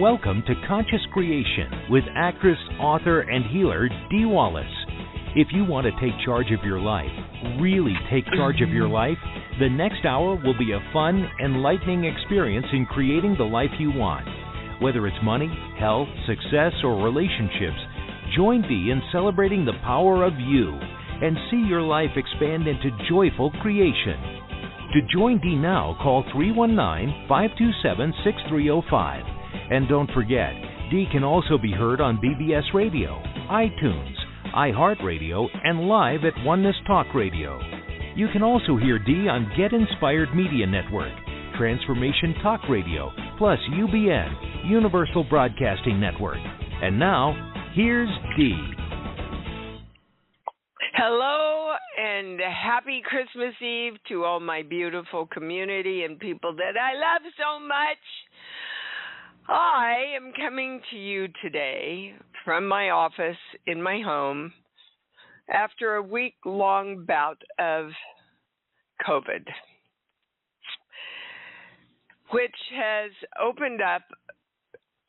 Welcome to Conscious Creation with actress, author, and healer Dee Wallace. If you want to take charge of your life, really take charge of your life, the next hour will be a fun, enlightening experience in creating the life you want. Whether it's money, health, success, or relationships, join Dee in celebrating the power of you and see your life expand into joyful creation. To join Dee now, call 319 527 6305. And don't forget, Dee can also be heard on BBS Radio, iTunes, iHeartRadio, and live at Oneness Talk Radio. You can also hear Dee on Get Inspired Media Network, Transformation Talk Radio, plus UBN, Universal Broadcasting Network. And now, here's Dee. Hello and happy Christmas Eve to all my beautiful community and people that I love so much. I am coming to you today from my office in my home after a week long bout of COVID, which has opened up,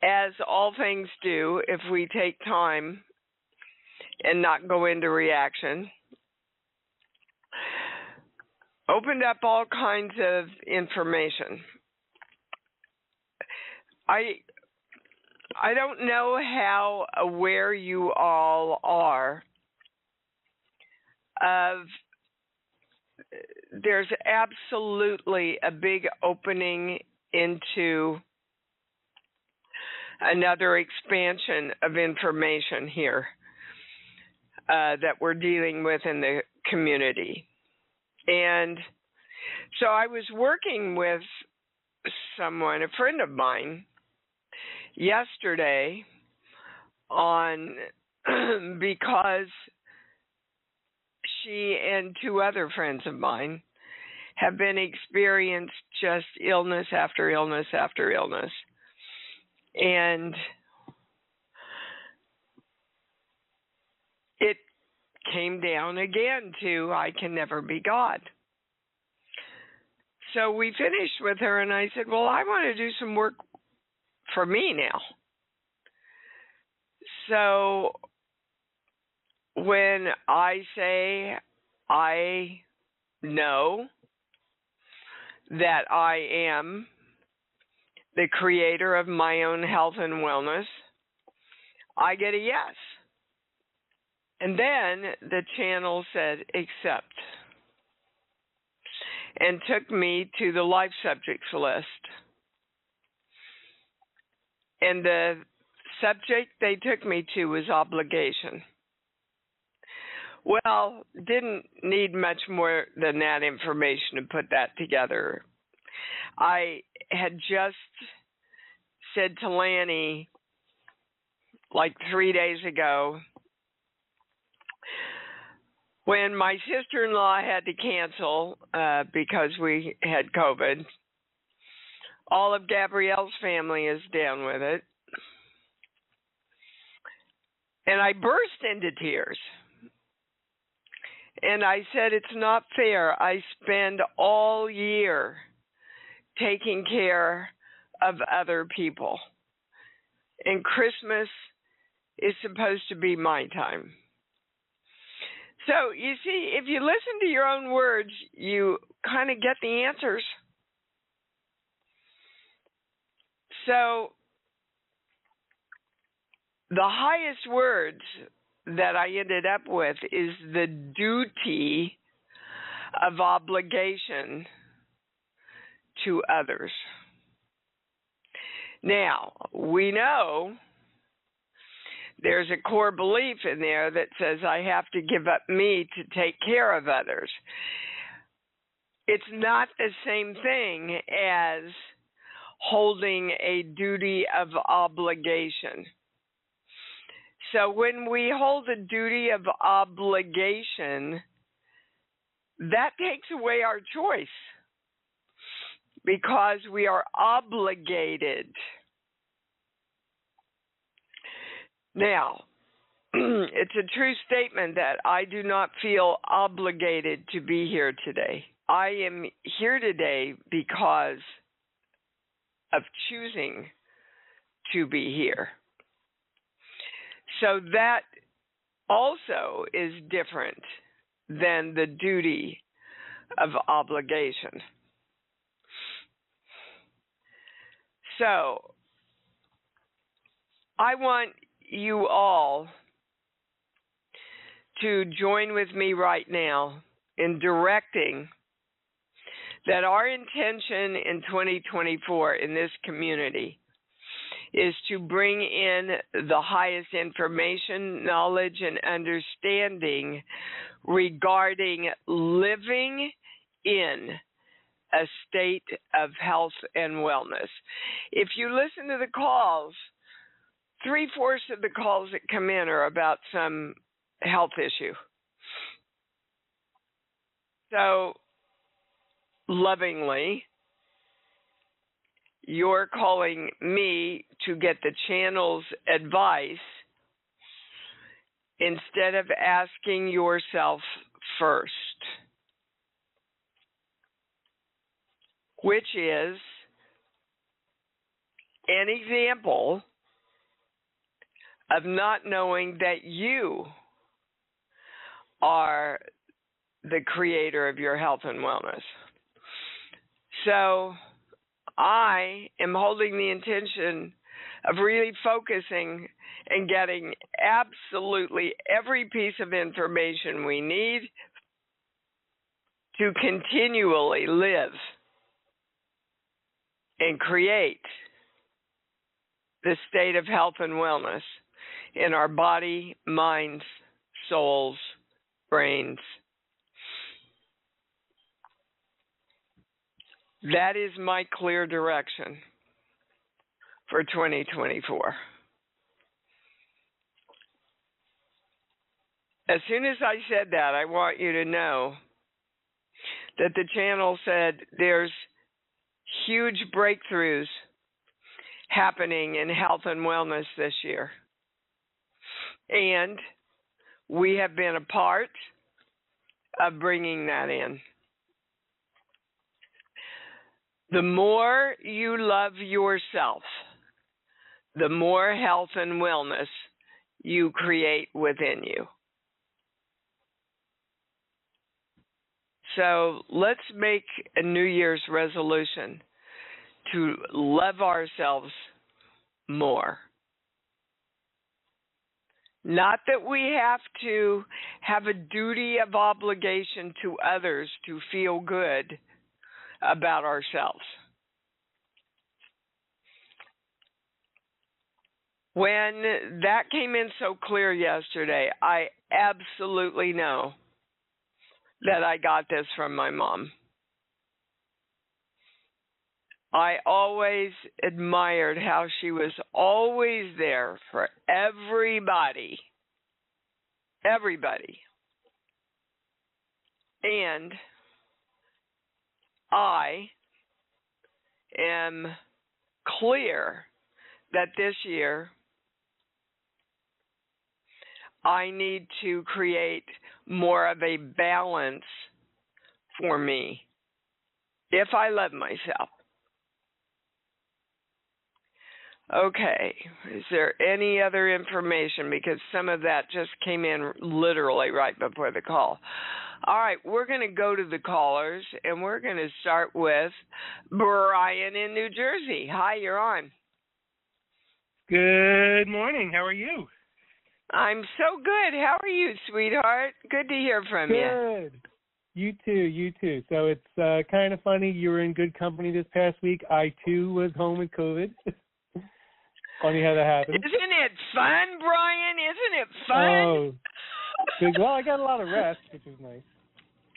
as all things do, if we take time and not go into reaction. Opened up all kinds of information. I I don't know how aware you all are of there's absolutely a big opening into another expansion of information here uh, that we're dealing with in the community. And so I was working with someone, a friend of mine, yesterday on because she and two other friends of mine have been experienced just illness after illness after illness. And it came down again to I can never be God. So we finished with her, and I said, Well, I want to do some work for me now. So when I say I know that I am the creator of my own health and wellness, I get a yes. And then the channel said accept and took me to the life subjects list. And the subject they took me to was obligation. Well, didn't need much more than that information to put that together. I had just said to Lanny like three days ago when my sister in law had to cancel uh, because we had COVID, all of Gabrielle's family is down with it. And I burst into tears. And I said, It's not fair. I spend all year taking care of other people. And Christmas is supposed to be my time. So you see, if you listen to your own words, you kind of get the answers. So the highest words that I ended up with is the duty of obligation to others. Now, we know there's a core belief in there that says I have to give up me to take care of others. It's not the same thing as holding a duty of obligation. So when we hold a duty of obligation, that takes away our choice because we are obligated now, it's a true statement that I do not feel obligated to be here today. I am here today because of choosing to be here. So that also is different than the duty of obligation. So, I want you all to join with me right now in directing that our intention in 2024 in this community is to bring in the highest information, knowledge, and understanding regarding living in a state of health and wellness. If you listen to the calls, three fourths of the calls that come in are about some health issue. So, lovingly, you're calling me to get the channel's advice instead of asking yourself first, which is an example of not knowing that you are the creator of your health and wellness. So I am holding the intention of really focusing and getting absolutely every piece of information we need to continually live and create the state of health and wellness in our body, minds, souls, brains. That is my clear direction for 2024. As soon as I said that, I want you to know that the channel said there's huge breakthroughs happening in health and wellness this year. And we have been a part of bringing that in. The more you love yourself, the more health and wellness you create within you. So let's make a New Year's resolution to love ourselves more. Not that we have to have a duty of obligation to others to feel good about ourselves. When that came in so clear yesterday, I absolutely know that I got this from my mom. I always admired how she was always there for everybody. Everybody. And I am clear that this year I need to create more of a balance for me if I love myself. Okay, is there any other information? Because some of that just came in literally right before the call. All right, we're going to go to the callers and we're going to start with Brian in New Jersey. Hi, you're on. Good morning. How are you? I'm so good. How are you, sweetheart? Good to hear from good. you. Good. You too. You too. So it's uh, kind of funny. You were in good company this past week. I too was home with COVID. funny how that happened. Isn't it fun, Brian? Isn't it fun? Oh, good. Well, I got a lot of rest, which is nice.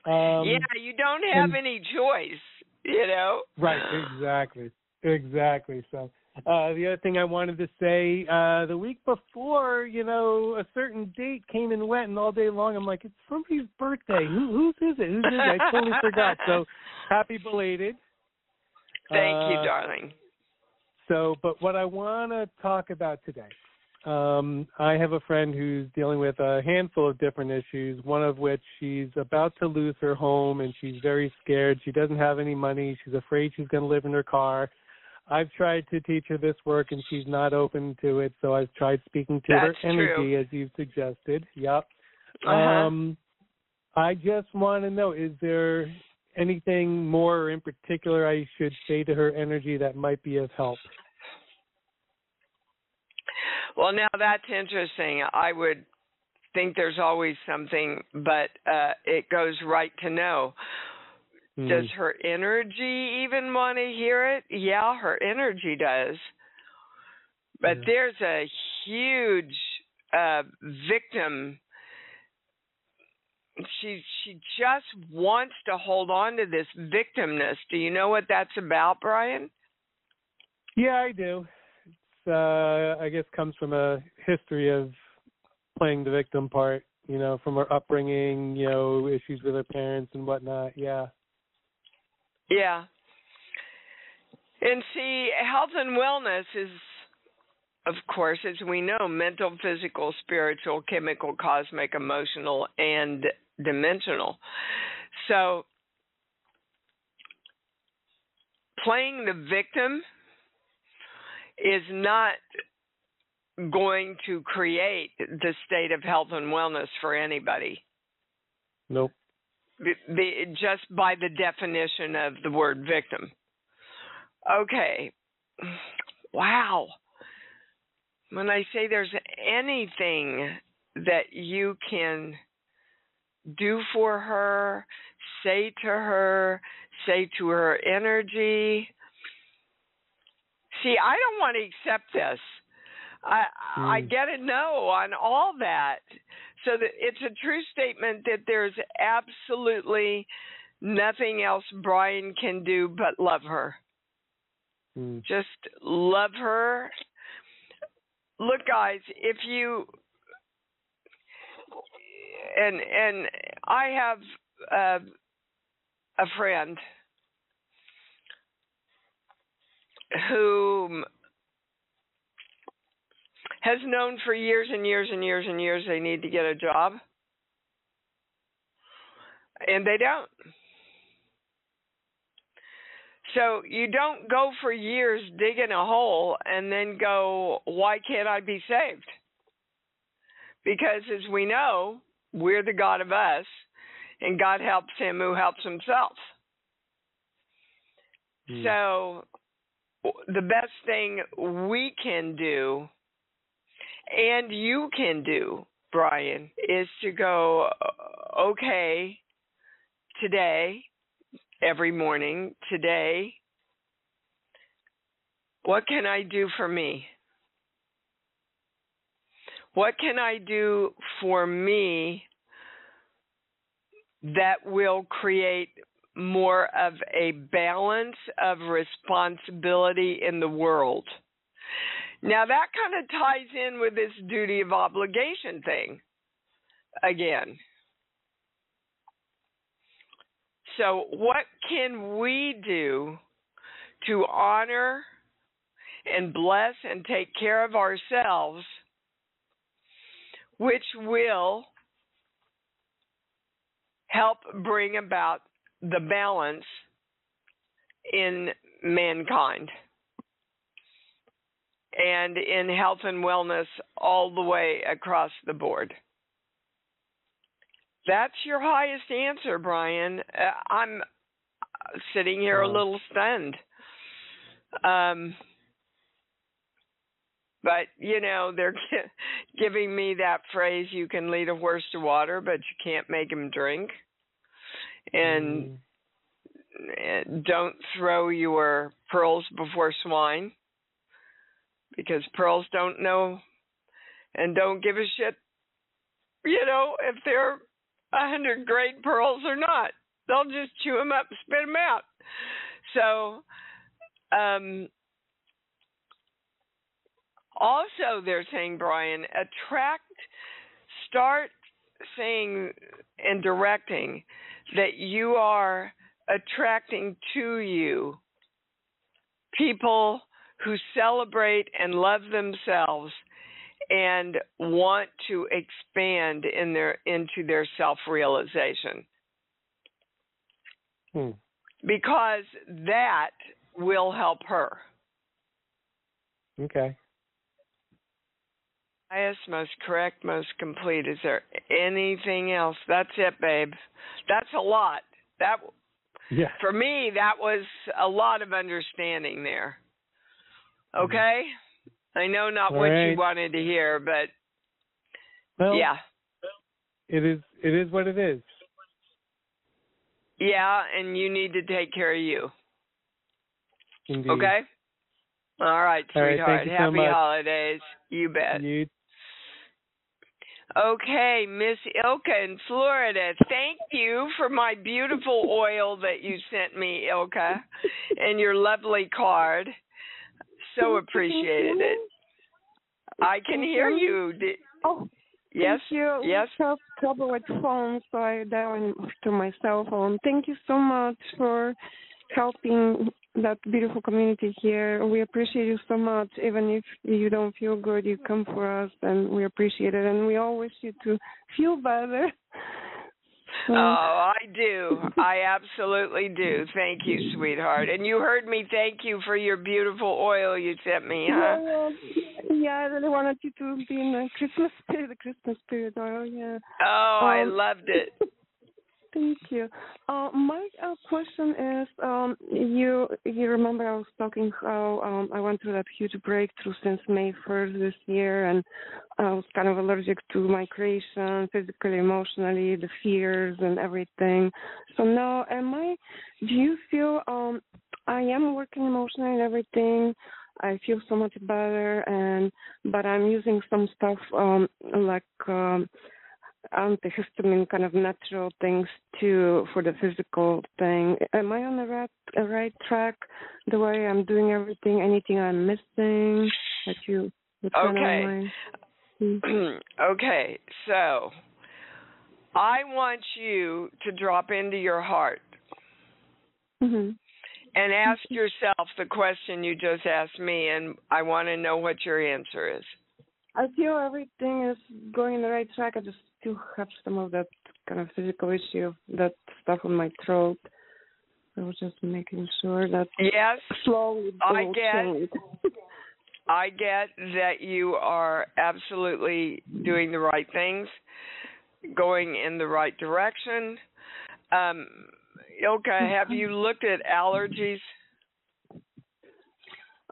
Um, yeah, you don't have and, any choice, you know. Right. Exactly. Exactly. So uh, the other thing I wanted to say, uh, the week before, you know, a certain date came and went, and all day long I'm like, it's somebody's birthday. Who, whose is it? Whose is it? I totally forgot. So happy belated. Thank uh, you, darling. So, but what I want to talk about today, um, I have a friend who's dealing with a handful of different issues, one of which she's about to lose her home and she's very scared. She doesn't have any money. She's afraid she's going to live in her car I've tried to teach her this work and she's not open to it, so I've tried speaking to That's her energy true. as you've suggested. Yep. Uh-huh. Um I just want to know is there anything more in particular I should say to her energy that might be of help? Well, now that's interesting. I would think there's always something, but uh, it goes right to know. Hmm. Does her energy even want to hear it? Yeah, her energy does. But Yeah. there's a huge uh, victim. She she just wants to hold on to this victimness. Do you know what that's about, Brian? Yeah, I do. It's uh I guess comes from a history of playing the victim part, you know, from her upbringing, you know, issues with her parents and whatnot. Yeah. Yeah. And see, health and wellness is, of course, as we know, mental, physical, spiritual, chemical, cosmic, emotional, and dimensional. So, playing the victim is not going to create the state of health and wellness for anybody Nope. just by the definition of the word victim. Okay. Wow. When I say there's anything that you can do for her, say to her, say to her energy. See, I don't want to accept this. I I Mm. get a no on all that. So that it's a true statement that there's absolutely nothing else Brian can do but love her. Mm. Just love her. Look guys, if you and and I have uh, a friend who has known for years and years and years and years they need to get a job and they don't so you don't go for years digging a hole and then go why can't i be saved because as we know we're the god of us and god helps him who helps himself Mm. so the best thing we can do and you can do, Brian, is to go, okay, today, every morning, today, what can I do for me? What can I do for me that will create more of a balance of responsibility in the world? Now that kind of ties in with this duty of obligation thing again. So, what can we do to honor and bless and take care of ourselves, which will help bring about the balance in mankind? and in health and wellness all the way across the board. That's your highest answer, Brian. Uh, I'm sitting here a little stunned. Um, but you know they're gi- giving me that phrase: "You can lead a horse to water, but you can't make him drink." And Mm. uh, don't throw your pearls before swine because pearls don't know and don't give a shit you know if they're a hundred great pearls or not. They'll just chew them up and spit them out. So um also they're saying brian attract start saying and directing that you are attracting to you people who celebrate and love themselves and want to expand in their into their self-realization Hmm. because that will help her Okay. Highest, most correct, most complete. Is there anything else? That's it, babe. That's a lot. That Yeah. for me, that was a lot of understanding there. Okay? I know not All what right. you wanted to hear, but Well, yeah. It is. It is what it is. Yeah, and you need to take care of you. Indeed. Okay? All right, All right, sweetheart. you so Happy much. holidays. You bet. You. Okay, Miss Ilka in Florida. Thank you for my beautiful oil that you sent me, Ilka, and your lovely card. So appreciated it. I can hear you. Oh, Yes. you. yes. We have trouble with phone, so I dial to my cell phone. Thank you so much for helping that beautiful community here. We appreciate you so much. Even if you don't feel good, you come for us, and we appreciate it. And we all wish you to feel better. So- Oh, I do. I absolutely do. Thank you, sweetheart. And you heard me thank you for your beautiful oil you sent me, huh? Yeah, yeah, I really wanted you to be in the Christmas spirit, the Christmas spirit. Oh, yeah. Oh, I Um, loved it. Thank you. Uh, my uh, question is, um, you you remember I was talking how um, I went through that huge breakthrough since May 1st this year, and I was kind of allergic to my creation, physically, emotionally, the fears and everything. So now, am I? Do you feel um, I am working emotionally and everything? I feel so much better, and but I'm using some stuff um, like. Um, antihistamine kind of natural things too for the physical thing. Am I on the right right track? The way I'm doing everything, anything I'm missing that you Okay. my- okay, so I want you to drop into your heart Mhm. and ask yourself the question you just asked me, and I want to know what your answer is. I feel everything is going in the right track. I just still have some of that kind of physical issue, of that stuff on my throat. I was just making sure that Yes, slowly I get- I get that you are absolutely doing the right things, going in the right direction. Um, Ilka, have you looked at allergies?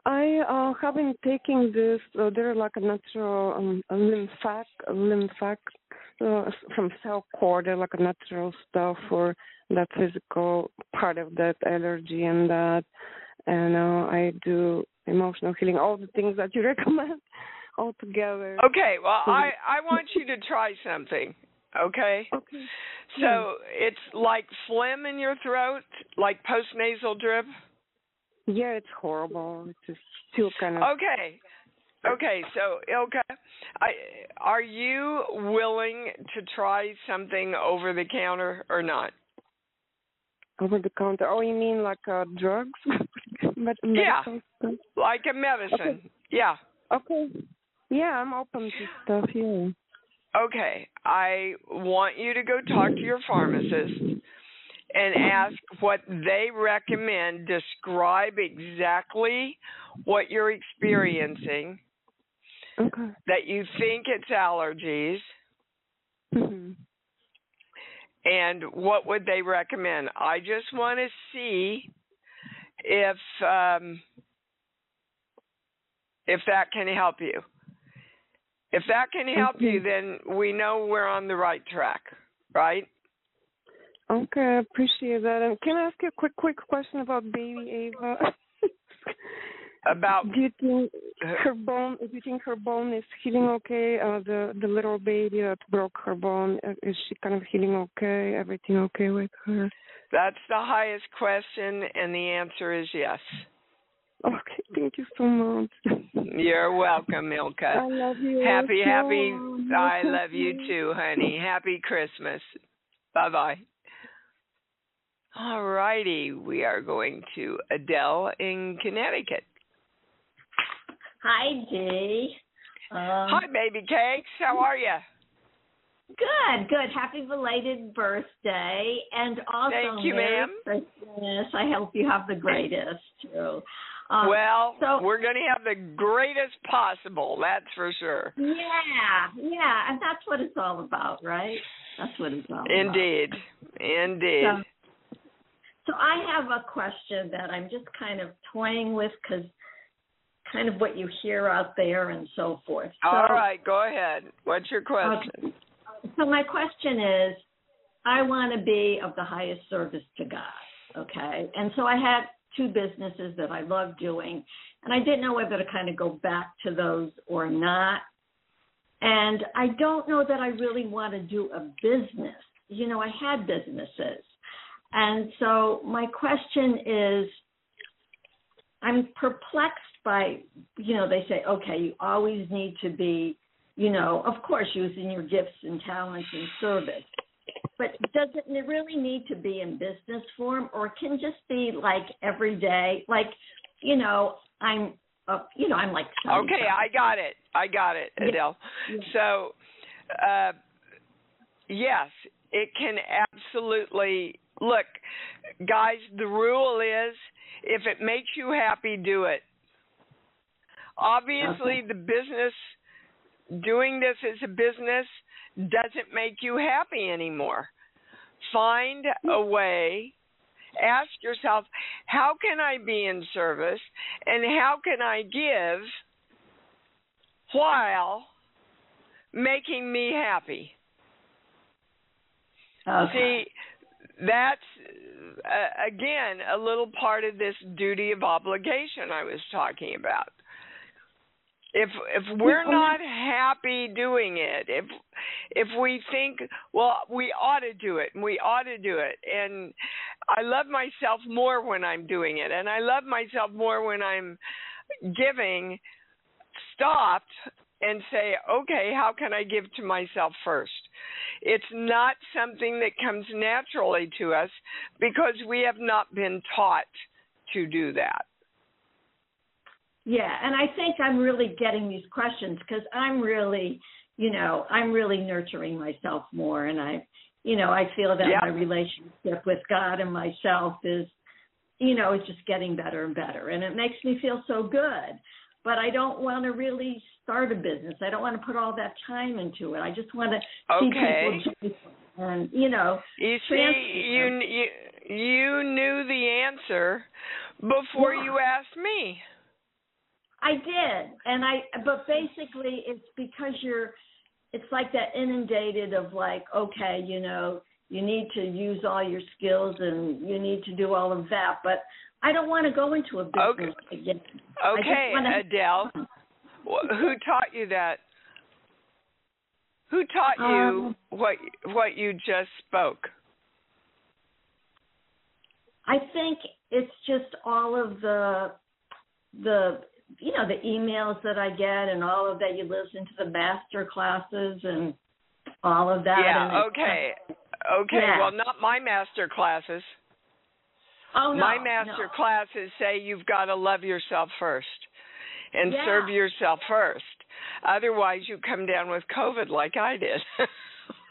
I uh, have been taking this. Uh, they're like a natural um, lymphac, lymphac uh, from cell. They're like a natural stuff for that physical part of that allergy and that. And uh, I do emotional healing, all the things that you recommend, all together. Okay, well, I I want you to try something. Okay, Okay. so it's like phlegm in your throat, like postnasal drip. Yeah, it's horrible. It's just still kind of. Okay. Okay, so Ilka, I, are you willing to try something over the counter or not? Over the counter. Oh, you mean like uh, drugs? Med- Yeah. stuff? Like a medicine. Yeah. Okay. Yeah, I'm open to stuff. Yeah. Okay. I want you to go talk to your pharmacist and ask what they recommend. Describe exactly what you're experiencing, Okay. that you think it's allergies, hmm and what would they recommend? I just want to see if um, if that can help you. If that can help you, then we know we're on the right track, right? Okay, I appreciate that. And can I ask you a quick, quick question about baby Ava? About do you think her bone? Do you think her bone is healing okay? Uh, the the little baby that broke her bone uh, is she kind of healing okay? Everything okay with her? that's the highest question, and the answer is yes. Okay, thank you so much. You're welcome, Milka. I love you. Happy, so happy. I love you too, honey. Happy Christmas. Bye bye. All righty, we are going to Adele in Connecticut. Hi, Dee. Um, Hi, baby cakes. How are you? Good, good. Happy belated birthday, and also Thank you, Merry ma'am. Christmas. I hope you have the greatest too. Um, well, so- we're going to have the greatest possible, that's for sure. yeah, yeah, and that's what it's all about, right? That's what it's all about. Indeed. Indeed. So, so I have a question that I'm just kind of toying with because kind of what you hear out there and so forth. So, All right, go ahead. What's your question? Okay. So my question is, I want to be of the highest service to God, okay? And so I had two businesses that I love doing, and I didn't know whether to kind of go back to those or not. And I don't know that I really want to do a business. You know, I had businesses. And so my question is I'm perplexed by, you know, they say, okay, you always need to be, you know, of course, using your gifts and talents and service. But does it really need to be in business form or it can just be like every day? Like, you know, I'm, uh, you know, I'm like, Okay, I got it. I got it, Yeah. Adele. Yeah. So, uh, yes, it can absolutely look, guys. The rule is, if it makes you happy, do it. Obviously, the business doing this as a business doesn't make you happy anymore. Find a way. Ask yourself, how can I be in service and how can I give while making me happy? Okay. See, that's uh, again a little part of this duty of obligation I was talking about. If if we're not happy doing it, if if we think, well, we ought to do it and we ought to do it, and I love myself more when I'm doing it, and I love myself more when I'm giving. Stop and say, okay, how can I give to myself first? It's not something that comes naturally to us because we have not been taught to do that. Yeah, and I think I'm really getting these questions because I'm really, you know, I'm really nurturing myself more, and I, you know, I feel that Yeah. my relationship with God and myself is, you know, is just getting better and better, and it makes me feel so good. But I don't want to really start a business. I don't want to put all that time into it. I just want to see Okay. people joyful and, you know, You see, you you you knew the answer before Yeah. you asked me. I did, and I. But basically, it's because you're. It's like that inundated of like, okay, you know, you need to use all your skills and you need to do all of that. But I don't want to go into a business again. Okay, wanna- Adele. Who taught you that? Who taught you Um, what what you just spoke? I think it's just all of the the you know the emails that I get and all of that. You listen to the master classes and all of that. yeah. Okay. Okay. Yeah. Well, not my master classes. Oh no, my master no. classes say you've got to love yourself first and Yeah. serve yourself first. Otherwise, you come down with COVID like I did.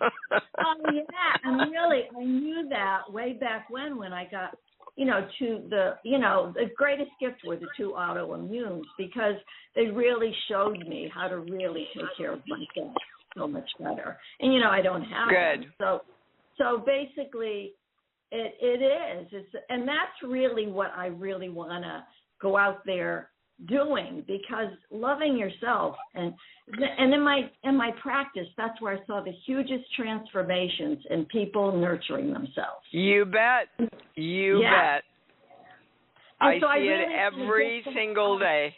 oh yeah, and really, I knew that way back when when I got, you know, to the, you know, the greatest gift were the two autoimmunes because they really showed me how to really take care of myself so much better. And you know, I don't have Good. them. so so basically, it it is. It's and that's really what I really want to go out there doing because loving yourself and and in my in my practice that's where I saw the hugest transformations in people nurturing themselves. you bet. You Yeah. bet. And I so see it really wanna every single day.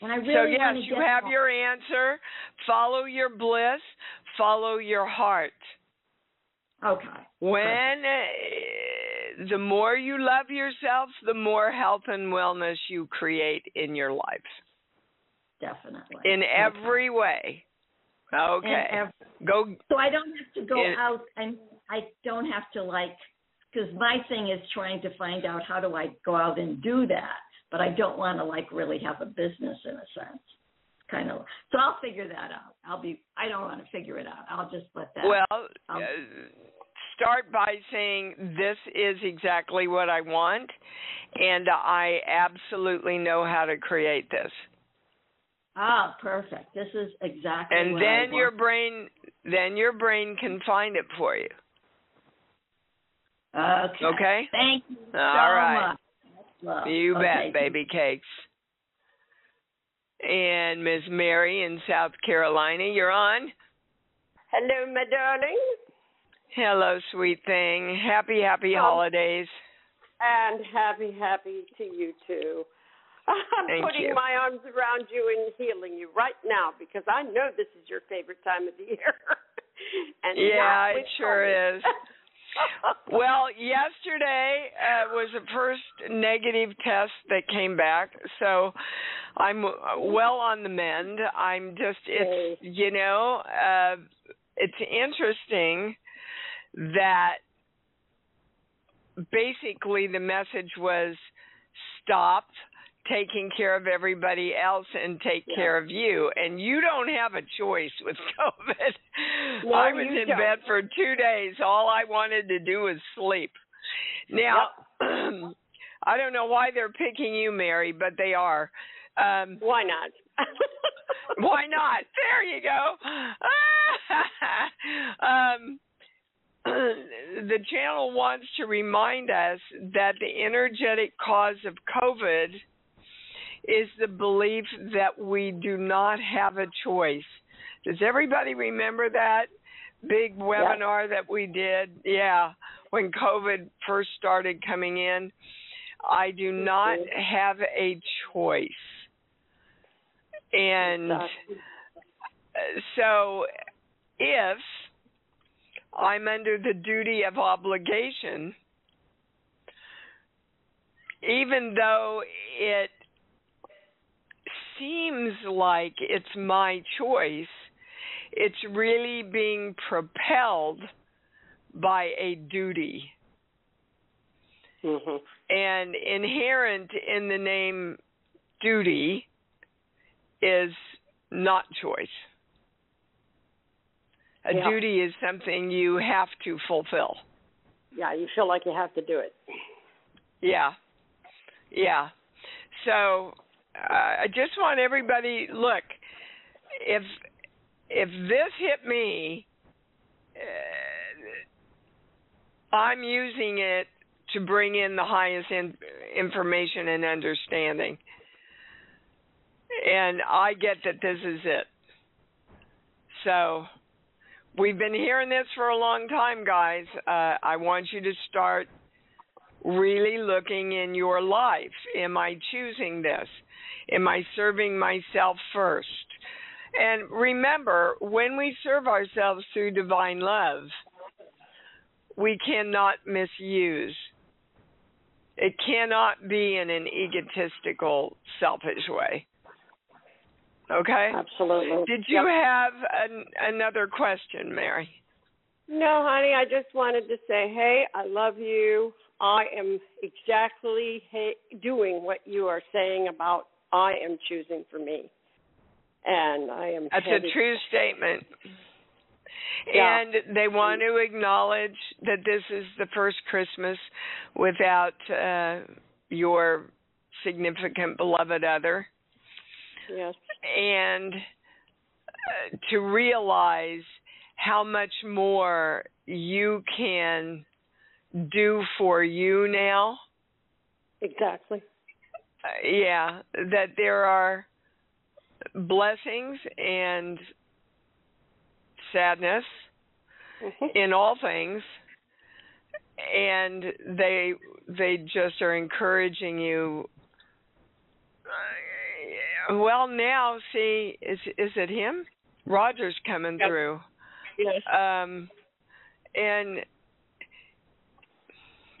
And I really so yes, you have that. your answer. Follow your bliss. Follow your heart. okay. When the more you love yourself, the more health and wellness you create in your life Definitely. in Okay. every way. Okay. In ev- Go so I don't have to go In- out and I don't have to like because my thing is trying to find out how do I go out and do that, but I don't want to like really have a business in a sense. Kind of. So I'll figure that out. I'll be. I don't want to figure it out. I'll just let that. well, start by saying this is exactly what I want, and I absolutely know how to create this. Ah, perfect. This is exactly. And what then I your brain, then your brain can find it for you. Okay. Okay. Thank you so All right. much. Love. You Okay. bet, baby cakes. And Miss Mary in South Carolina, you're on. Hello, my darling, Hello, sweet thing. Happy, happy Oh. holidays. and happy, happy to you too. I'm Thank putting you. my arms around you and healing you right now because I know this is your favorite time of the year. and Yeah, it sure is. Well, yesterday uh, was the first negative test that came back, so I'm well on the mend. I'm just it's you know, uh it's interesting that basically the message was stop taking care of everybody else and take Yeah. care of you and you don't have a choice with covid No, i was in don't. bed for 2 days all i wanted to do was sleep now i don't know why they're picking you mary but they are um Why not? why not? There you go. um, the channel wants to remind us that the energetic cause of COVID is the belief that we do not have a choice. Does everybody remember that big webinar that we did? Yeah, when COVID first started coming in. I do not have a choice. And so if I'm under the duty of obligation, even though it seems like it's my choice, it's really being propelled by a duty. Mhm. And inherent in the name duty is not choice. A Yeah. duty is something you have to fulfill. Yeah, you feel like you have to do it. Yeah. Yeah. So uh, I just want everybody look if if this hit me uh, I'm using it to bring in the highest in, information and understanding. And I get that this is it. So we've been hearing this for a long time, guys. Uh, I want you to start really looking in your life. Am I choosing this? Am I serving myself first? And remember, when we serve ourselves through divine love, we cannot misuse. It cannot be in an egotistical, selfish way. Okay? Absolutely. Did you Yep. have an, another question, Mary? No, honey, I just wanted to say, hey, I love you. I am exactly doing what you are saying about I am choosing for me. And I am That's headed- a true statement. Yeah. And they want to acknowledge that this is the first Christmas without uh, your significant beloved other. Yes. And uh, to realize how much more you can do for you now. Exactly. Uh, yeah, that there are blessings and sadness Mhm. in all things and they they just are encouraging you uh, well now see is is it him? Roger's coming Yep. through. Yes. um and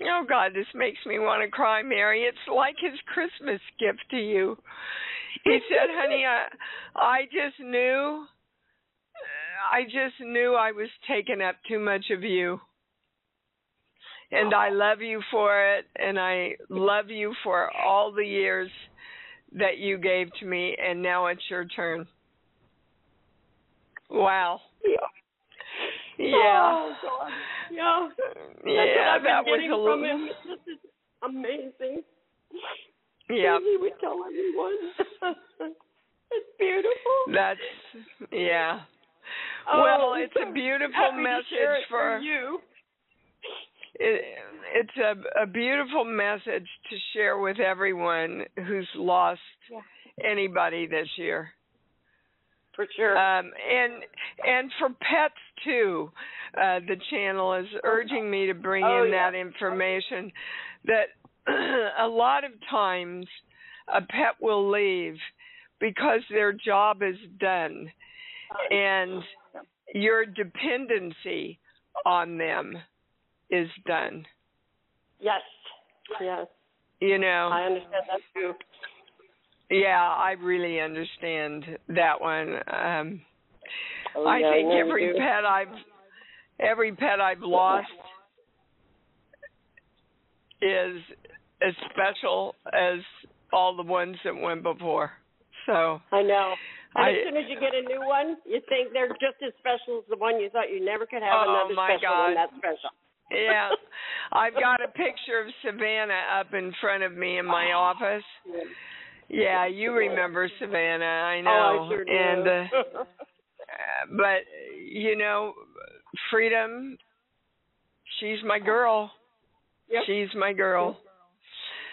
oh god this makes me want to cry mary. It's like his christmas gift to you. He said honey i i just knew i just knew i was taking up too much of you. And i love you for it and i love you for all the years that you gave to me and now it's your turn wow Yeah. yeah Oh. Yeah. yeah, That's what I've that been was a from little. him. This is amazing. Yeah, He would tell everyone. it's beautiful. that's yeah. Oh, well, it's so a beautiful message it for you. It, it's a, a beautiful message to share with everyone who's lost Yeah. anybody this year. For sure. Um, and and for pets too, uh, the channel is urging me to bring Oh, in yeah. that information. That a lot of times a pet will leave because their job is done, and your dependency on them is done. yes. Yes. You know. I understand that too. Yeah, I really understand that one. Um Oh, I yeah, think you every do. pet I've every pet I've lost is as special as all the ones that went before. So I know. And I as soon as you get a new one, you think they're just as special as the one you thought you never could have Oh, another my special God. one that's special. Yeah, I've got a picture of Savannah up in front of me in my office. Yeah, you remember Savannah, I know. Oh, I sure do. and uh, but you know, freedom. She's my girl. Yep. She's my girl.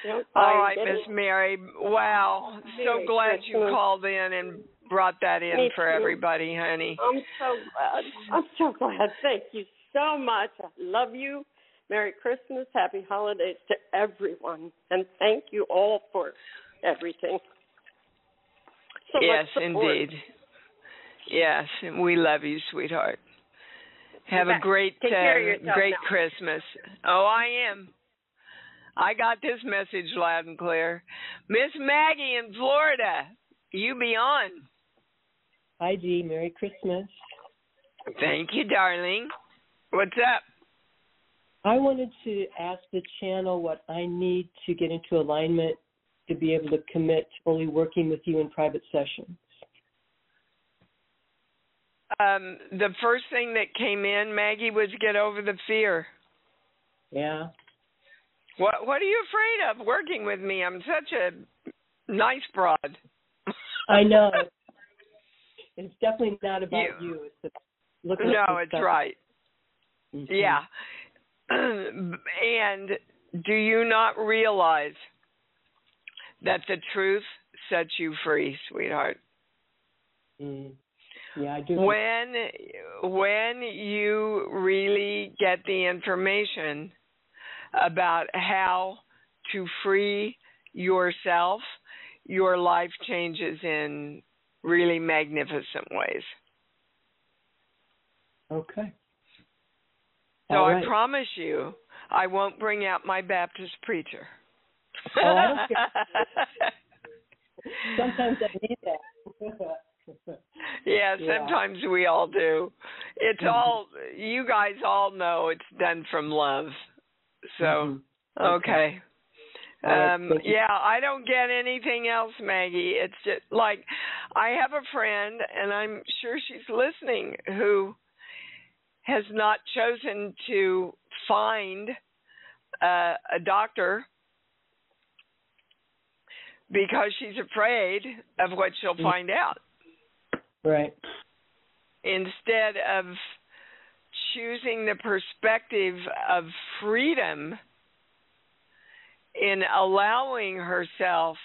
Yep, All right, Miss. Mary. Wow, so glad you called in and brought that in Me for too. everybody, honey. I'm so glad. I'm so glad. Thank you so much. I love you. Merry Christmas. Happy holidays to everyone. And thank you all for everything. So yes, indeed. Yes, and we love you, sweetheart. Have a great, Take uh, great now. Christmas. Oh, I am. I got this message loud and clear. Miss Maggie in Florida, you be on. Hi, Dee. Merry Christmas. Thank you, darling. What's up? I wanted to ask the channel what I need to get into alignment to be able to commit to fully working with you in private sessions. Um, the first thing that came in, Maggie, was get over the fear. Yeah. What What are you afraid of working with me? I'm such a nice broad. I know. It's definitely not about You- you. It's about looking no, it's stuff. right. Mhm. Yeah. and do you not realize that the truth sets you free, sweetheart? Mm. Yeah, I do. When when you really get the information about how to free yourself, your life changes in really magnificent ways. Okay. So All I promise you, I won't bring out my Baptist preacher. Oh, I don't care. Sometimes I need that. yeah, Yeah. sometimes we all do. It's all you guys all know it's done from love. So Mhm. okay. Right, Um yeah, I don't get anything else, Maggie. It's just like I have a friend and I'm sure she's listening who has not chosen to find uh, a doctor because she's afraid of what she'll Mhm. find out Right. instead of choosing the perspective of freedom in allowing herself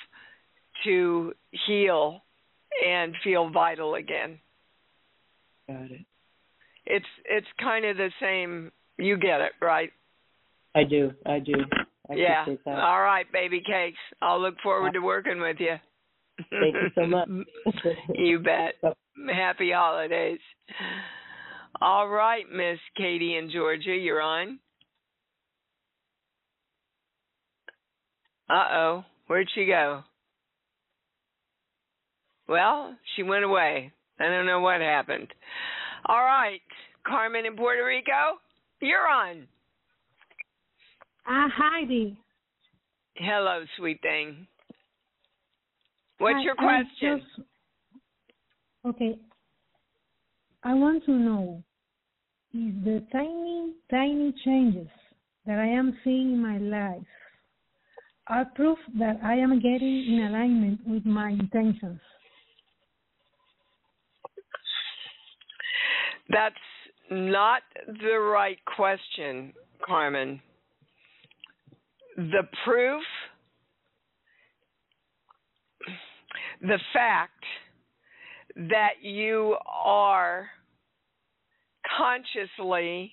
to heal and feel vital again. Got it. It's it's kind of the same you get it, right? I do. I do. I yeah. All right, baby cakes. I'll look forward to working with you. Thank you so much. you bet. Happy holidays. All right, Miss Katie in Georgia, you're on. Uh oh, where'd she go? Well, she went away. I don't know what happened. All right, Carmen in Puerto Rico, you're on. Uh, Heidi. Hello, sweet thing. What's I- your question? just- okay. I want to know is the tiny, tiny changes that I am seeing in my life are proof that I am getting in alignment with my intentions. That's not the right question, Carmen. The proof, the fact that you are consciously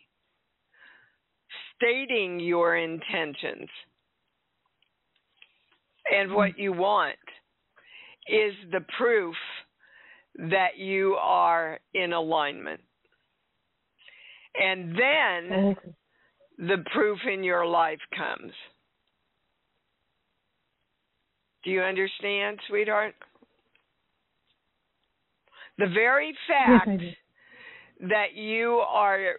stating your intentions and what you want is the proof that you are in alignment. And then the proof in your life comes. Do you understand, sweetheart? The very fact yes, that you are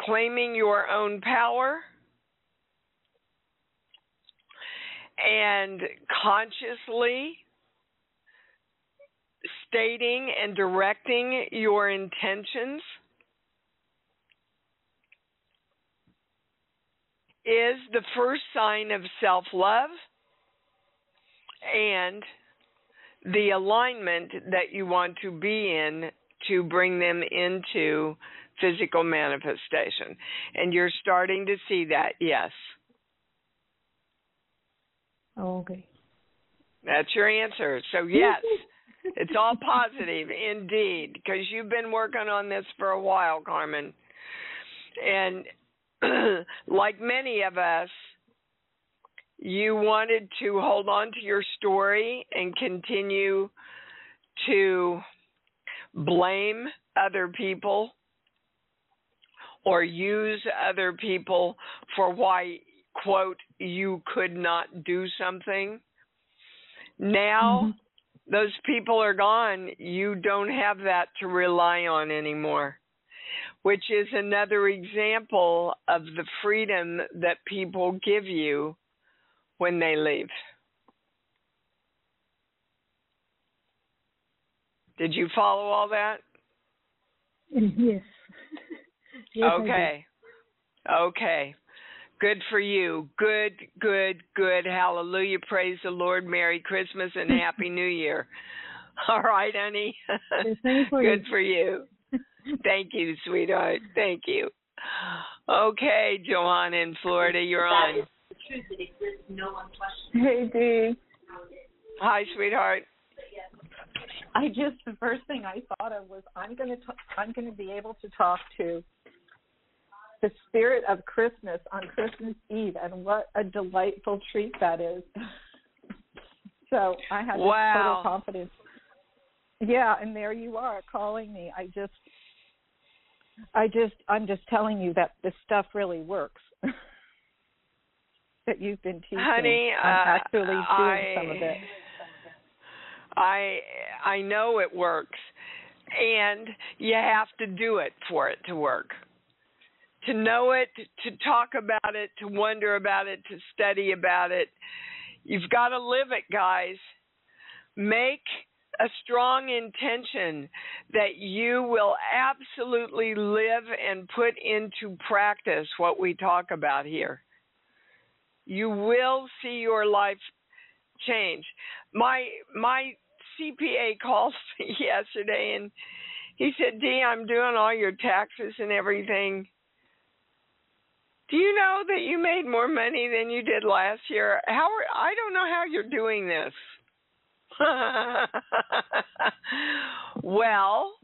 claiming your own power and consciously stating and directing your intentions is the first sign of self love and the alignment that you want to be in to bring them into physical manifestation. And you're starting to see that, yes. Okay. That's your answer. So, yes, it's all positive indeed, because you've been working on this for a while, Carmen. And like many of us, you wanted to hold on to your story and continue to blame other people or use other people for why, quote, you could not do something. Now, mm-hmm. those people are gone. You don't have that to rely on anymore, which is another example of the freedom that people give you when they leave. Did you follow all that? Yes. yes okay. Okay. Good for you. Good, good, good. Hallelujah. Praise the Lord. Merry Christmas and Happy New Year. All right, honey. good for you. Thank you, sweetheart. Thank you. Okay, Johanna in Florida, you're on. Truth, no Hey, Dee. Hi, sweetheart. I just the first thing I thought of was I'm going to I'm going to be able to talk to the spirit of Christmas on Christmas Eve, and what a delightful treat that is. so I have wow. total confidence. Yeah, and there you are calling me. I just, I just, I'm just telling you that this stuff really works. that you've been teaching. Honey, I'm uh, actually doing I, some of it. I I know it works, and you have to do it for it to work. To know it, to talk about it, to wonder about it, to study about it. You've got to live it, guys. Make a strong intention that you will absolutely live and put into practice what we talk about here you will see your life change. My my CPA called me yesterday and he said, Dee, I'm doing all your taxes and everything. Do you know that you made more money than you did last year? How are, I don't know how you're doing this. well,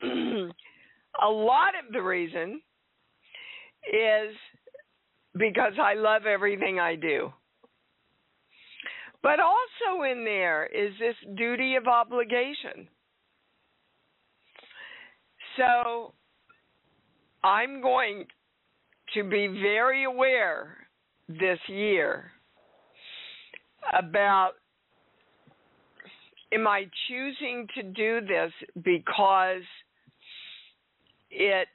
a lot of the reason is because I love everything I do. But also in there is this duty of obligation. So I'm going to be very aware this year about am I choosing to do this because it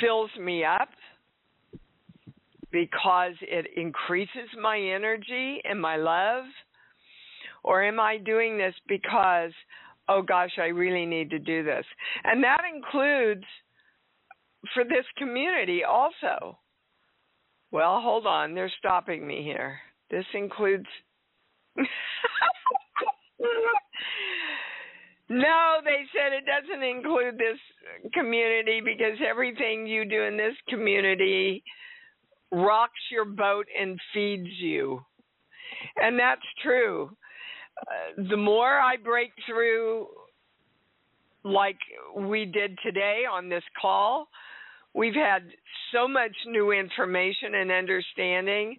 fills me up? because it increases my energy and my love? Or am I doing this because, oh gosh, I really need to do this? And that includes for this community also. Well, hold on, they're stopping me here. This includes No, they said it doesn't include this community because everything you do in this community rocks your boat and feeds you. And that's true. Uh, the more I break through, like we did today on this call, we've had so much new information and understanding.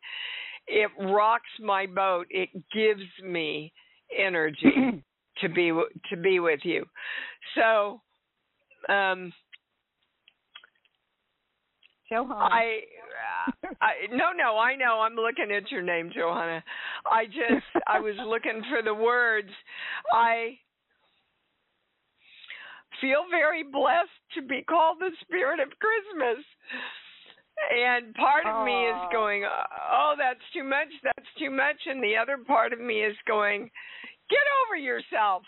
It rocks my boat, it gives me energy. to be to be with you. So, um, Johanna. I, I no no I know I'm looking at your name Johanna. I just I was looking for the words. I feel very blessed to be called the spirit of Christmas. And part of me is going, "Oh, that's too much. That's too much." And the other part of me is going, get over yourself.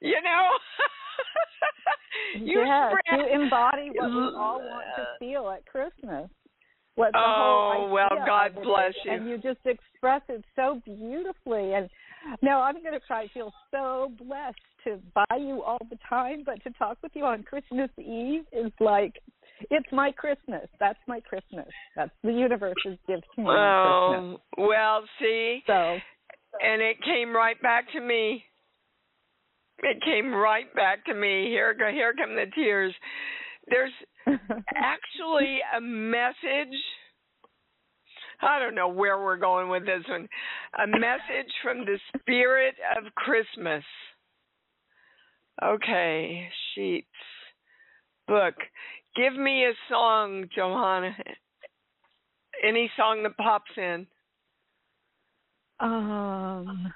You know. you yes, spread... you embody what we all want to feel at Christmas. What the oh whole well, God bless you. And you just express it so beautifully. And now I'm going to try. I feel so blessed to buy you all the time, but to talk with you on Christmas Eve is like it's my Christmas. That's my Christmas. That's the universe's gift to me. Oh, well, see. So and it came right back to me. It came right back to me. Here, here come the tears. There's actually a message. I don't know where we're going with this one. A message from the spirit of Christmas. Okay, sheets, book. Give me a song, Johanna. Any song that pops in. Um,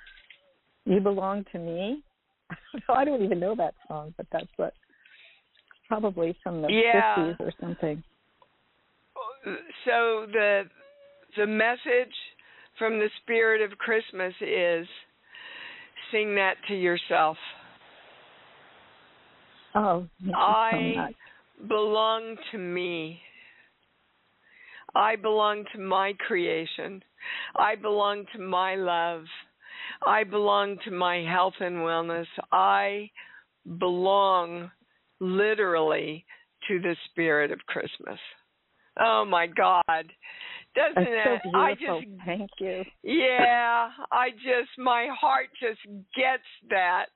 you belong to me. I don't even know that song, but that's what probably from the yeah. 50s or something. So the the message from the spirit of Christmas is sing that to yourself. Oh, I belong to me. I belong to my creation. I belong to my love. I belong to my health and wellness. I belong literally to the spirit of Christmas. Oh my God. Doesn't That's it? So I just thank you. Yeah, I just my heart just gets that.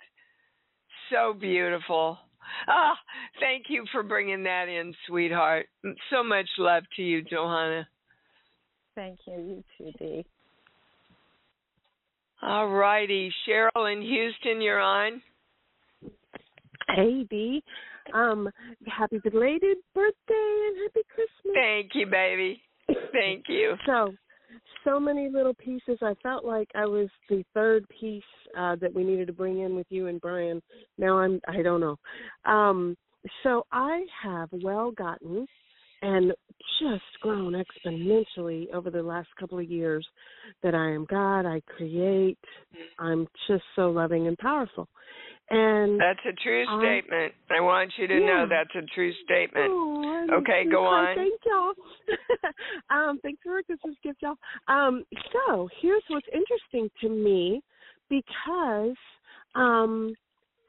So beautiful. Ah, thank you for bringing that in, sweetheart. So much love to you, Johanna. Thank you. You too, Dee. All righty. Cheryl in Houston, you're on. Hey, Dee. Um, happy belated birthday and happy Christmas. Thank you, baby. Thank you. so, so many little pieces. I felt like I was the third piece uh, that we needed to bring in with you and Brian. Now I'm I don't know. Um, so I have well gotten and just grown exponentially over the last couple of years that I am God, I create, I'm just so loving and powerful. And That's a true I, statement. I want you to yeah. know that's a true statement. Oh, okay, go on. Thank y'all. um, thanks for this gift, y'all. Um, so here's what's interesting to me because um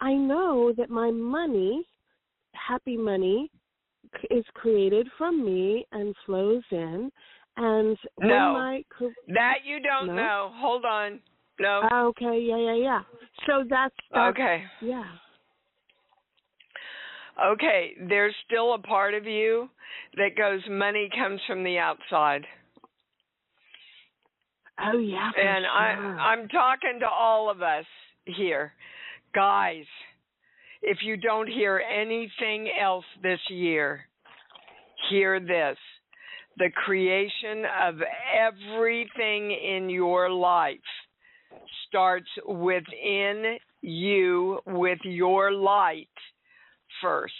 I know that my money, happy money, is created from me and flows in. And no, when my that you don't no? know. Hold on. No. Okay. Yeah. Yeah. Yeah. So that's, that's okay. Yeah. Okay. There's still a part of you that goes. Money comes from the outside. Oh yeah. and sure. I, I'm talking to all of us here, guys if you don't hear anything else this year, hear this. The creation of everything in your life starts within you with your light first.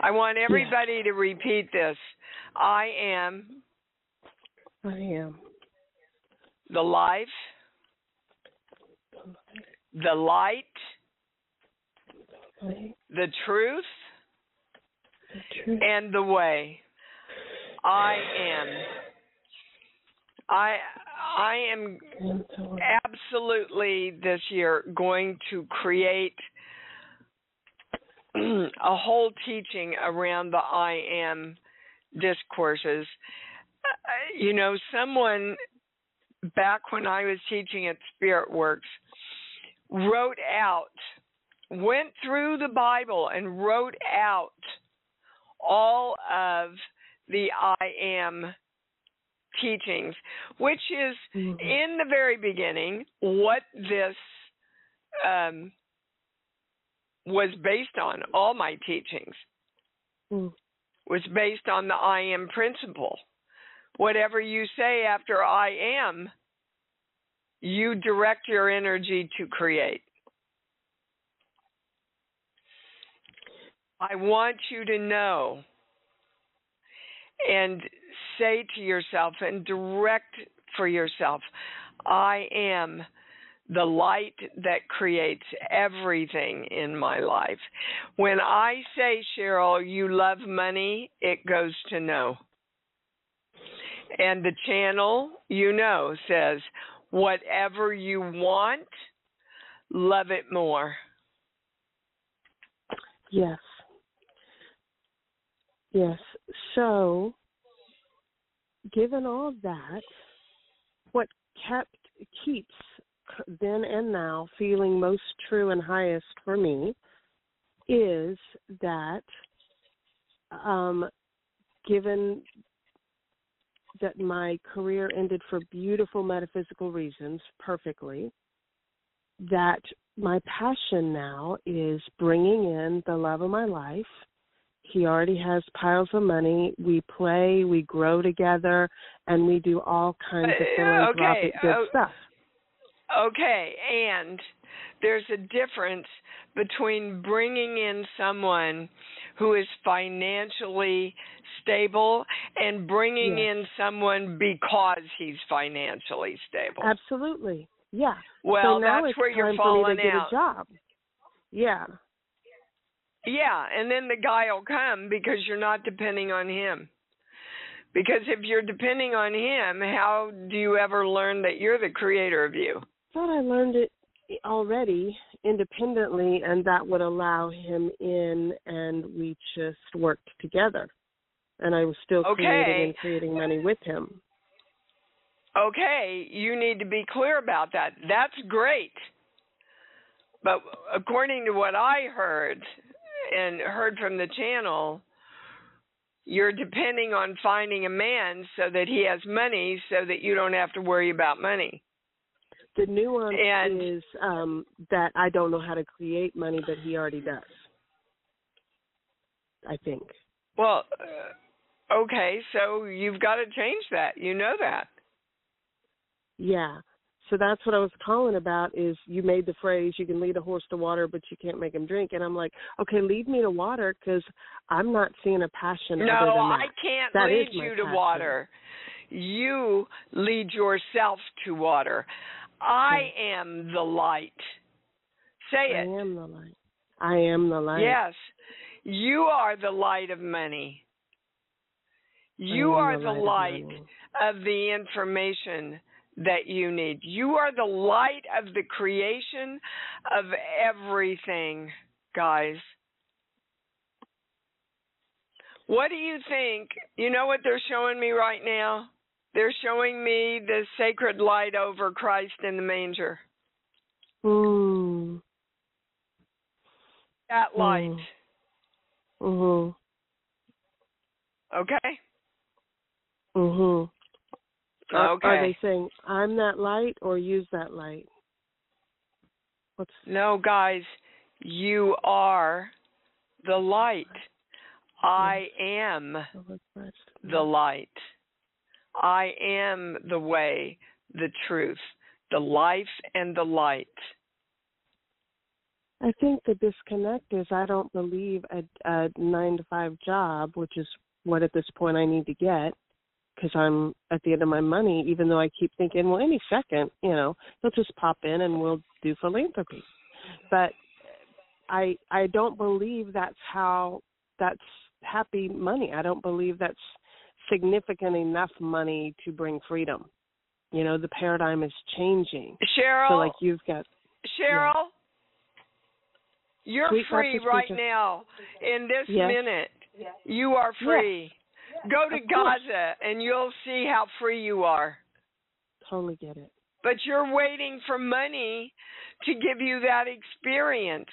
I want everybody yeah. to repeat this. I am. I am. The life the light, the truth, and the way. I am. I I am absolutely this year going to create a whole teaching around the I am discourses. Uh, you know, someone back when I was teaching at Spirit Works wrote out, went through the Bible and wrote out all of the I am teachings, which is mm-hmm. in the very beginning what this um, was based on. All my teachings mm. was based on the I am principle. Whatever you say after I am, you direct your energy to create. I want you to know and say to yourself and direct for yourself I am the light that creates everything in my life. When I say, Cheryl, you love money, it goes to no. And the channel, you know, says, whatever you want, love it more. Yes. Yes. So, given all that, what kept keeps then and now feeling most true and highest for me is that um, given that my career ended for beautiful metaphysical reasons perfectly that my passion now is bringing in the love of my life he already has piles of money. We play, we grow together, and we do all kinds of uh, philanthropic okay. good stuff. Okay, and there's a difference between bringing in someone who is financially stable and bringing yes. in someone because he's financially stable. Absolutely. Yeah. Well, so now that's it's where time you're for me falling out. a job. Yeah. Yeah, and then the guy will come because you're not depending on him. Because if you're depending on him, how do you ever learn that you're the creator of you? I thought I learned it already independently, and that would allow him in, and we just worked together. And I was still okay. creating and creating money with him. Okay, you need to be clear about that. That's great. But according to what I heard, and heard from the channel, you're depending on finding a man so that he has money so that you don't have to worry about money. The nuance and, is um, that I don't know how to create money, but he already does. I think. Well, uh, okay, so you've got to change that. You know that. Yeah so that's what I was calling about is you made the phrase you can lead a horse to water but you can't make him drink and I'm like okay lead me to water cuz I'm not seeing a passion no, other than that. I can't that lead you to water. You lead yourself to water. I hmm. am the light. Say it. I am the light. I am the light. Yes. You are the light of money. You are the, the light, light of, of the information that you need. You are the light of the creation of everything, guys. What do you think? You know what they're showing me right now? They're showing me the sacred light over Christ in the manger. Ooh. That light. Mhm. Okay. Mhm. Are, okay. are they saying I'm that light or use that light? What's No, guys, you are the light. I hmm. am the light. I am the way, the truth, the life, and the light. I think the disconnect is I don't believe a, a nine to five job, which is what at this point I need to get, because I'm at the end of my money, even though I keep thinking, well, any second, you know, he'll just pop in and we'll do philanthropy. But I I don't believe that's how that's happy money. I don't believe that's significant enough money to bring freedom. You know, the paradigm is changing. Cheryl, so like you've got Cheryl, yeah. you're Sweet free right now. In this Yes. minute, you are free. Go to. Gaza and you'll see how free you are. Totally get it. But you're waiting for money to give you that experience.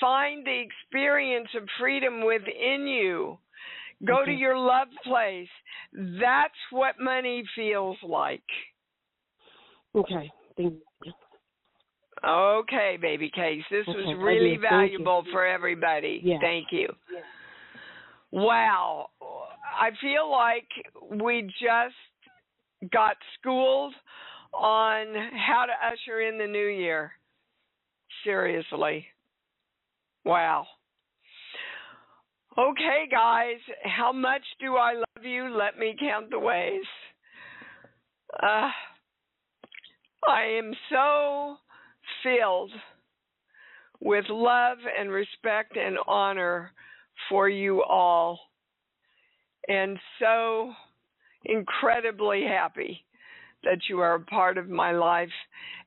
Find the experience of freedom within you. Go to your love place. That's what money feels like. Okay. Thank you. Okay, baby case. This Okay, was really do. Thank you. valuable for everybody. Yeah. Thank you. Wow. I feel like we just got schooled on how to usher in the new year. Seriously. Wow. Okay, guys, how much do I love you? Let me count the ways. Uh, I am so filled with love and respect and honor for you all, and so incredibly happy that you are a part of my life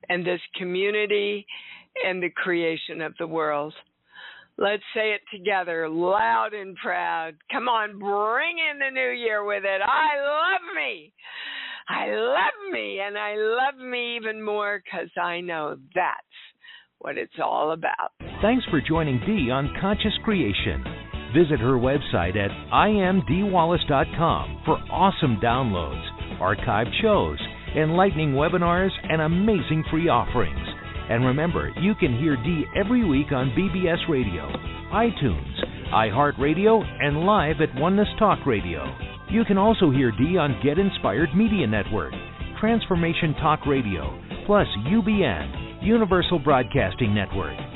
and this community and the creation of the world. Let's say it together, loud and proud. Come on, bring in the new year with it. I love me. I love me, and I love me even more because I know that's what it's all about. Thanks for joining Dee on Conscious Creation. Visit her website at iamdeewallace.com for awesome downloads, archived shows, enlightening webinars, and amazing free offerings. And remember, you can hear Dee every week on BBS Radio, iTunes, iHeartRadio, and live at Oneness Talk Radio. You can also hear Dee on Get Inspired Media Network, Transformation Talk Radio, plus UBN, Universal Broadcasting Network.